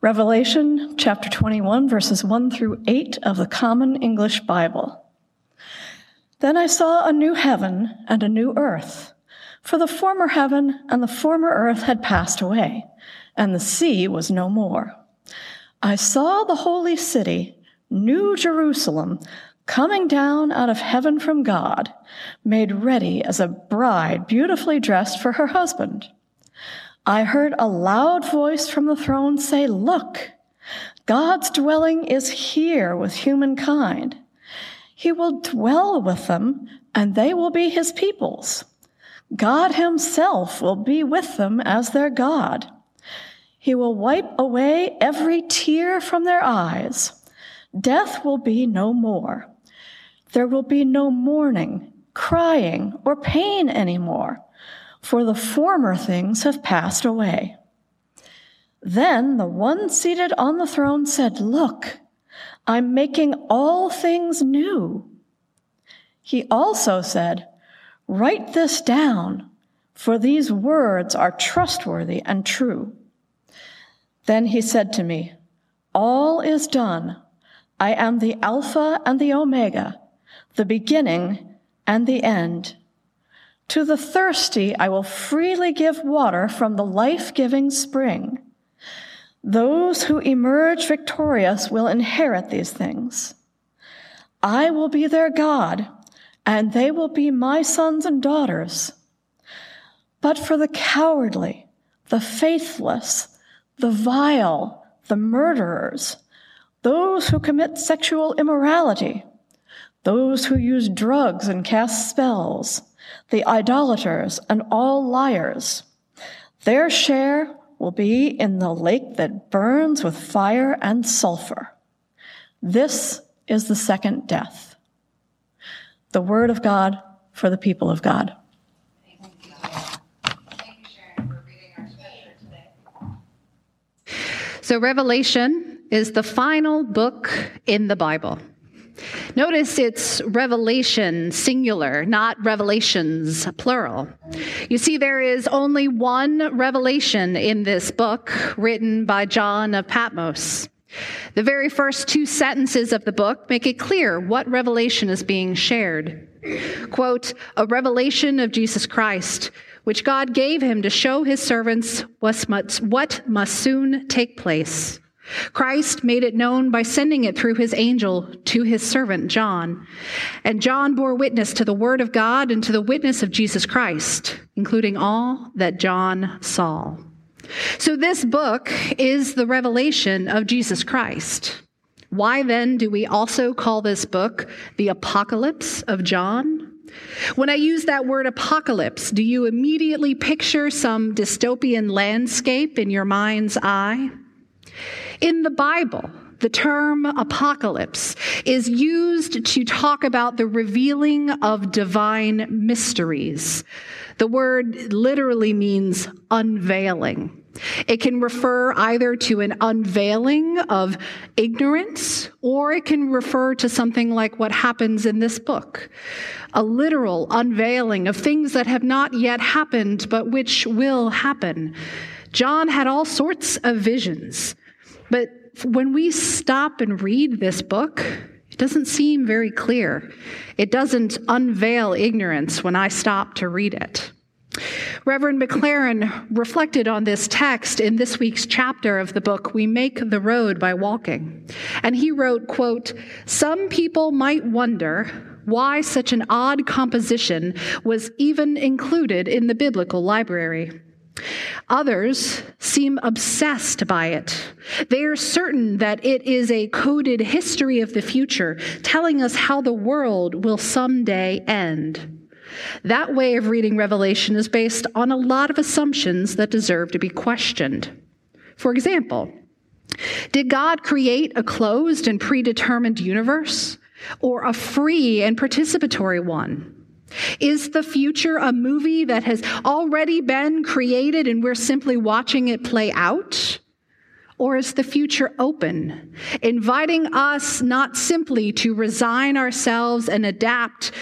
Revelation chapter 21, verses 1 through 8 of the Common English Bible. Then I saw a new heaven and a new earth, for the former heaven and the former earth had passed away, and the sea was no more. I saw the holy city, New Jerusalem, coming down out of heaven from God, made ready as a bride beautifully dressed for her husband. I heard a loud voice from the throne say, Look, God's dwelling is here with humankind. He will dwell with them, and they will be his peoples. God himself will be with them as their God. He will wipe away every tear from their eyes. Death will be no more. There will be no mourning, crying, or pain anymore for the former things have passed away. Then the one seated on the throne said, Look, I'm making all things new. He also said, Write this down, for these words are trustworthy and true. Then he said to me, All is done. I am the Alpha and the Omega, the beginning and the end. To the thirsty, I will freely give water from the life giving spring. Those who emerge victorious will inherit these things. I will be their God, and they will be my sons and daughters. But for the cowardly, the faithless, the vile, the murderers, those who commit sexual immorality, those who use drugs and cast spells, the idolaters, and all liars. Their share will be in the lake that burns with fire and sulfur. This is the second death. The word of God for the people of God. So, Revelation is the final book in the Bible. Notice it's revelation singular, not revelations plural. You see, there is only one revelation in this book written by John of Patmos. The very first two sentences of the book make it clear what revelation is being shared. Quote, a revelation of Jesus Christ, which God gave him to show his servants what must soon take place. Christ made it known by sending it through his angel to his servant John. And John bore witness to the word of God and to the witness of Jesus Christ, including all that John saw. So this book is the revelation of Jesus Christ. Why then do we also call this book the Apocalypse of John? When I use that word apocalypse, do you immediately picture some dystopian landscape in your mind's eye? In the Bible, the term apocalypse is used to talk about the revealing of divine mysteries. The word literally means unveiling. It can refer either to an unveiling of ignorance, or it can refer to something like what happens in this book a literal unveiling of things that have not yet happened, but which will happen. John had all sorts of visions. But when we stop and read this book, it doesn't seem very clear. It doesn't unveil ignorance when I stop to read it. Reverend McLaren reflected on this text in this week's chapter of the book We Make the Road by Walking. And he wrote, quote, "Some people might wonder why such an odd composition was even included in the biblical library. Others seem obsessed by it. They are certain that it is a coded history of the future, telling us how the world will someday end. That way of reading Revelation is based on a lot of assumptions that deserve to be questioned. For example, did God create a closed and predetermined universe or a free and participatory one? Is the future a movie that has already been created and we're simply watching it play out? Or is the future open, inviting us not simply to resign ourselves and adapt,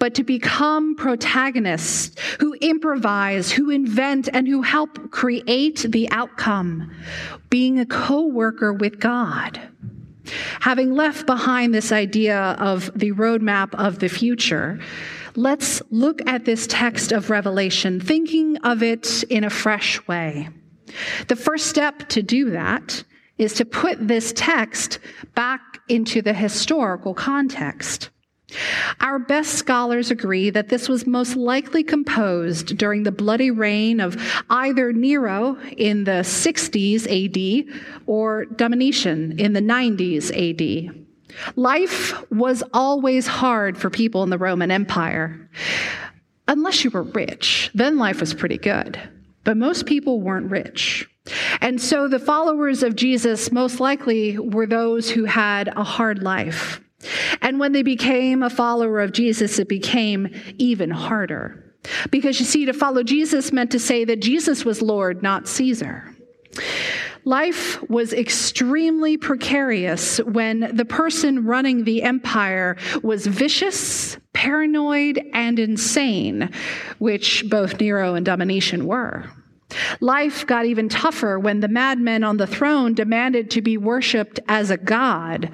but to become protagonists who improvise, who invent, and who help create the outcome, being a co worker with God? Having left behind this idea of the roadmap of the future, let's look at this text of Revelation, thinking of it in a fresh way. The first step to do that is to put this text back into the historical context. Our best scholars agree that this was most likely composed during the bloody reign of either Nero in the 60s AD or Domitian in the 90s AD. Life was always hard for people in the Roman Empire. Unless you were rich, then life was pretty good. But most people weren't rich. And so the followers of Jesus most likely were those who had a hard life. And when they became a follower of Jesus, it became even harder. Because you see, to follow Jesus meant to say that Jesus was Lord, not Caesar. Life was extremely precarious when the person running the empire was vicious, paranoid, and insane, which both Nero and Domitian were. Life got even tougher when the madmen on the throne demanded to be worshiped as a god,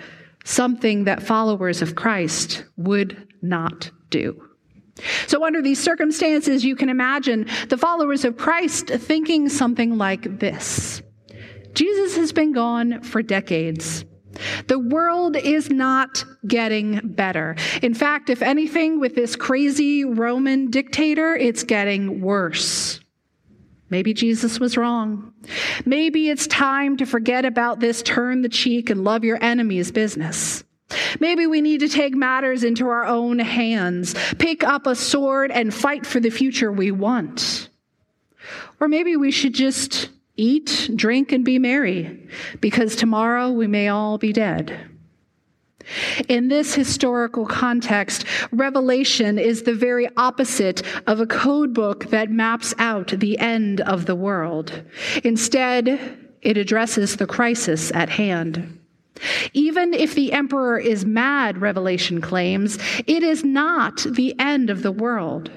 something that followers of Christ would not do. So, under these circumstances, you can imagine the followers of Christ thinking something like this Jesus has been gone for decades. The world is not getting better. In fact, if anything, with this crazy Roman dictator, it's getting worse. Maybe Jesus was wrong. Maybe it's time to forget about this turn the cheek and love your enemies business. Maybe we need to take matters into our own hands, pick up a sword and fight for the future we want. Or maybe we should just eat, drink, and be merry, because tomorrow we may all be dead. In this historical context, Revelation is the very opposite of a code book that maps out the end of the world. Instead, it addresses the crisis at hand. Even if the emperor is mad, Revelation claims, it is not the end of the world.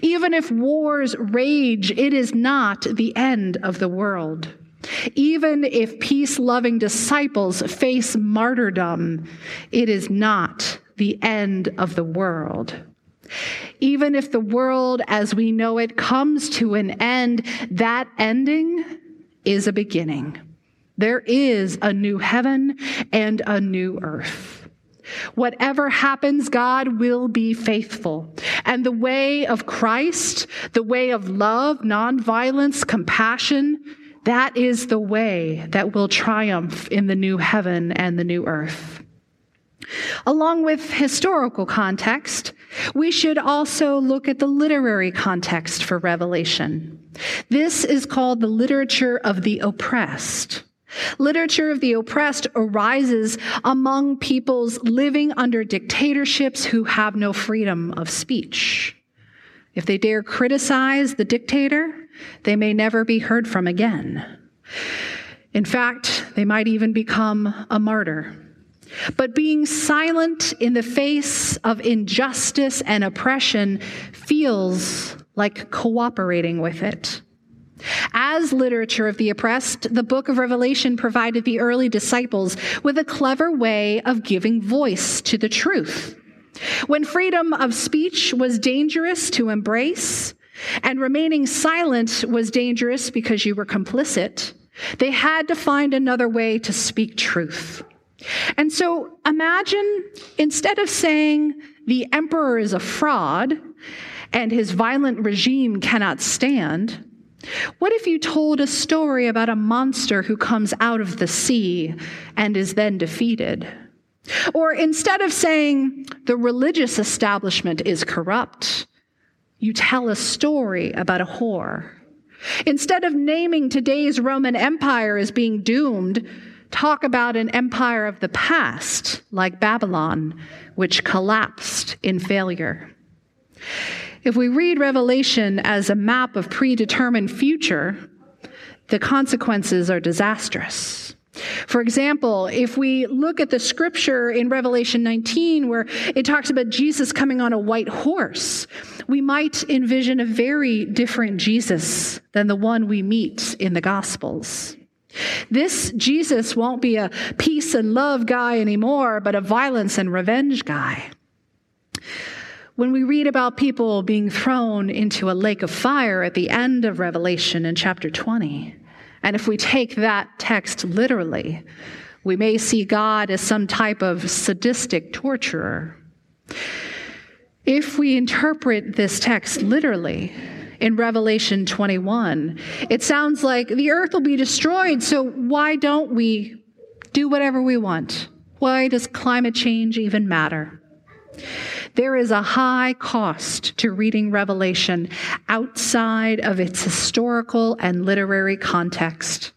Even if wars rage, it is not the end of the world. Even if peace loving disciples face martyrdom, it is not the end of the world. Even if the world as we know it comes to an end, that ending is a beginning. There is a new heaven and a new earth. Whatever happens, God will be faithful. And the way of Christ, the way of love, nonviolence, compassion, that is the way that will triumph in the new heaven and the new earth. Along with historical context, we should also look at the literary context for Revelation. This is called the literature of the oppressed. Literature of the oppressed arises among peoples living under dictatorships who have no freedom of speech. If they dare criticize the dictator, they may never be heard from again. In fact, they might even become a martyr. But being silent in the face of injustice and oppression feels like cooperating with it. As literature of the oppressed, the book of Revelation provided the early disciples with a clever way of giving voice to the truth. When freedom of speech was dangerous to embrace, and remaining silent was dangerous because you were complicit, they had to find another way to speak truth. And so imagine instead of saying the emperor is a fraud and his violent regime cannot stand, what if you told a story about a monster who comes out of the sea and is then defeated? Or instead of saying the religious establishment is corrupt, you tell a story about a whore. Instead of naming today's Roman Empire as being doomed, talk about an empire of the past, like Babylon, which collapsed in failure. If we read Revelation as a map of predetermined future, the consequences are disastrous. For example, if we look at the scripture in Revelation 19 where it talks about Jesus coming on a white horse, we might envision a very different Jesus than the one we meet in the Gospels. This Jesus won't be a peace and love guy anymore, but a violence and revenge guy. When we read about people being thrown into a lake of fire at the end of Revelation in chapter 20, and if we take that text literally, we may see God as some type of sadistic torturer. If we interpret this text literally, in Revelation 21. It sounds like the earth will be destroyed, so why don't we do whatever we want? Why does climate change even matter? There is a high cost to reading Revelation outside of its historical and literary context.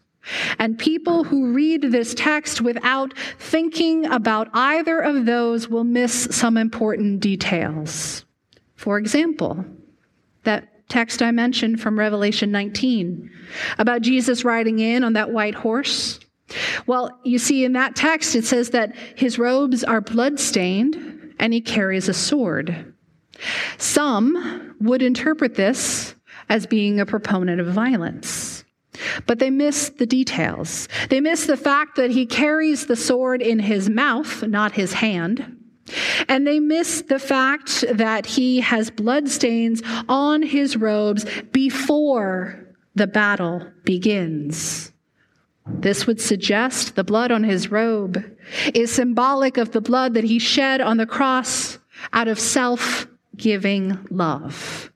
And people who read this text without thinking about either of those will miss some important details. For example, that text I mentioned from Revelation 19 about Jesus riding in on that white horse. Well, you see, in that text, it says that his robes are bloodstained and he carries a sword. Some would interpret this as being a proponent of violence. But they miss the details. They miss the fact that he carries the sword in his mouth, not his hand. And they miss the fact that he has bloodstains on his robes before the battle begins. This would suggest the blood on his robe is symbolic of the blood that he shed on the cross out of self giving love.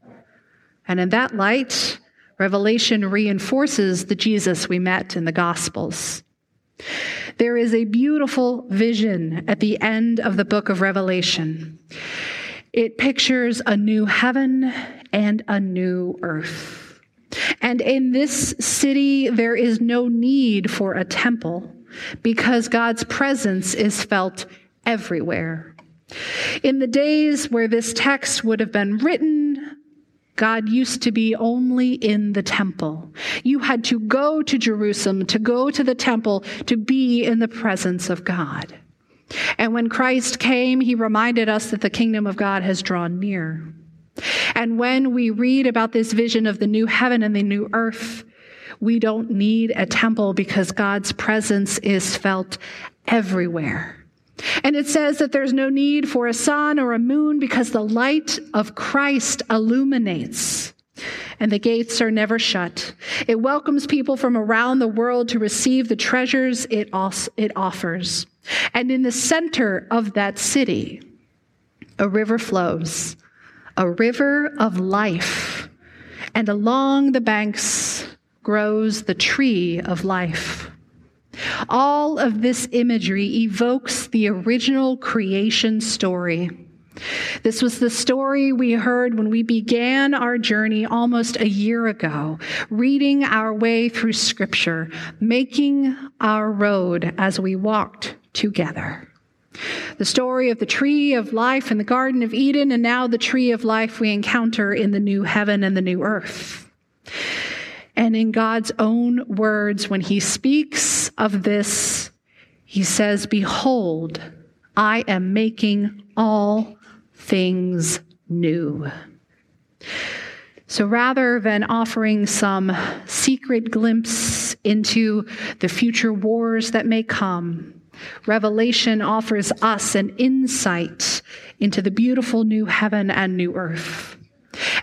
And in that light, Revelation reinforces the Jesus we met in the Gospels. There is a beautiful vision at the end of the book of Revelation. It pictures a new heaven and a new earth. And in this city, there is no need for a temple because God's presence is felt everywhere. In the days where this text would have been written, God used to be only in the temple. You had to go to Jerusalem, to go to the temple, to be in the presence of God. And when Christ came, he reminded us that the kingdom of God has drawn near. And when we read about this vision of the new heaven and the new earth, we don't need a temple because God's presence is felt everywhere. And it says that there's no need for a sun or a moon because the light of Christ illuminates. And the gates are never shut. It welcomes people from around the world to receive the treasures it, it offers. And in the center of that city, a river flows, a river of life. And along the banks grows the tree of life. All of this imagery evokes the original creation story. This was the story we heard when we began our journey almost a year ago, reading our way through Scripture, making our road as we walked together. The story of the tree of life in the Garden of Eden, and now the tree of life we encounter in the new heaven and the new earth. And in God's own words, when he speaks of this, he says, Behold, I am making all things new. So rather than offering some secret glimpse into the future wars that may come, Revelation offers us an insight into the beautiful new heaven and new earth.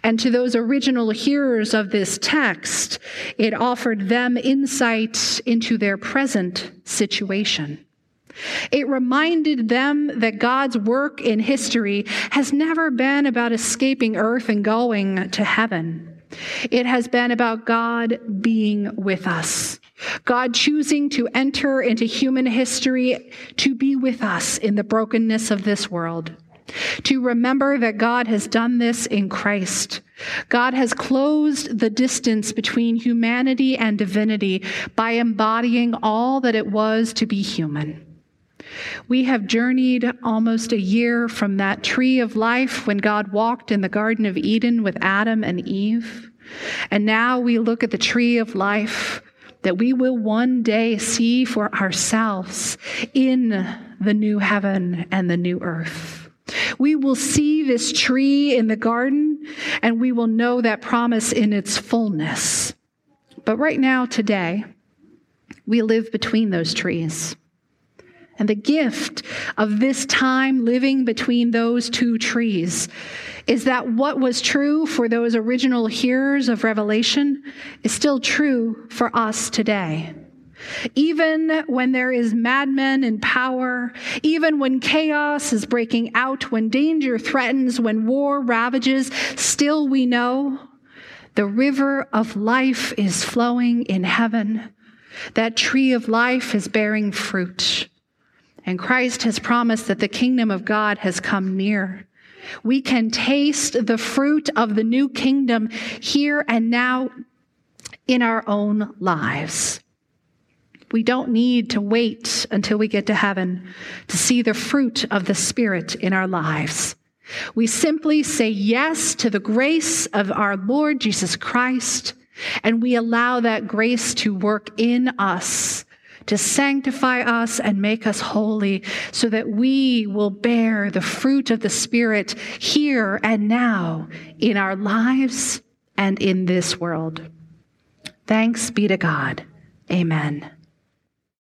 And to those original hearers of this text, it offered them insight into their present situation. It reminded them that God's work in history has never been about escaping earth and going to heaven. It has been about God being with us. God choosing to enter into human history to be with us in the brokenness of this world. to remember that God has done this in Christ. God has closed the distance between humanity and divinity by embodying all that it was to be human. We have journeyed almost a year from that tree of life when God walked in the Garden of Eden with Adam and Eve. And now we look at the tree of life that we will one day see for ourselves in the new heaven and the new earth. We will see this tree in the garden and we will know that promise in its fullness. But right now, today, we live between those trees. And the gift of this time living between those two trees is that what was true for those original hearers of Revelation is still true for us today. Even when there is madmen in power, even when chaos is breaking out, when danger threatens, when war ravages, still we know the river of life is flowing in heaven. That tree of life is bearing fruit. And Christ has promised that the kingdom of God has come near. We can taste the fruit of the new kingdom here and now in our own lives. We don't need to wait until we get to heaven to see the fruit of the Spirit in our lives. We simply say yes to the grace of our Lord Jesus Christ, and we allow that grace to work in us to sanctify us and make us holy so that we will bear the fruit of the Spirit here and now in our lives and in this world. Thanks be to God. Amen.